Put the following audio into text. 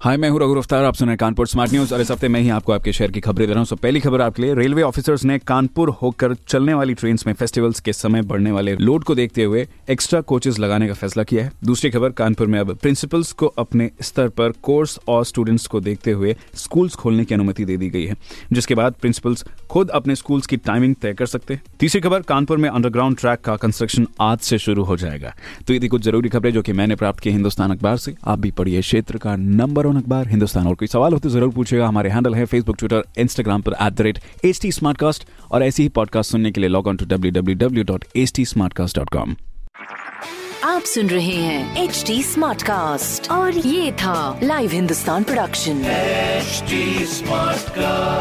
हाय, मैं हूँ रघु अफ्तार आप सुन रहे हैं कानपुर स्मार्ट न्यूज़ और इस हफ़्ते मैं ही आपको आपके शहर की खबरें दे रहा हूँ। सो पहली खबर आपके लिए, रेलवे ऑफिसर्स ने कानपुर होकर चलने वाली ट्रेन में फेस्टिवल्स के समय बढ़ने वाले लोड को देखते हुए एक्स्ट्रा कोचेस लगाने का फैसला किया है। दूसरी खबर, कानपुर में अब प्रिंसिपल्स को अपने स्तर पर कोर्स और स्टूडेंट्स को देखते हुए स्कूल्स खोलने की अनुमति दे दी गई है, जिसके बाद प्रिंसिपल्स खुद अपने स्कूल्स की टाइमिंग तय कर सकते हैं। तीसरी खबर, कानपुर में अंडरग्राउंड ट्रैक का कंस्ट्रक्शन आज से शुरू हो जाएगा। तो ये कुछ ज़रूरी खबरें जो कि मैंने प्राप्त की हिंदुस्तान अखबार से। आप भी पढ़िए क्षेत्र का नंबर वन अखबार हिंदुस्तान और कोई सवाल हो तो ज़रूर पूछेगा हमारे हैंडल है फेसबुक ट्विटर इंस्टाग्राम पर at the rate H T और ऐसी ही पॉडकास्ट सुनने के लिए log on to W W W dot H T com आप सुन रहे हैं एच टी स्मार्ट कास्ट और ये था live Hindustan production smart Smartcast.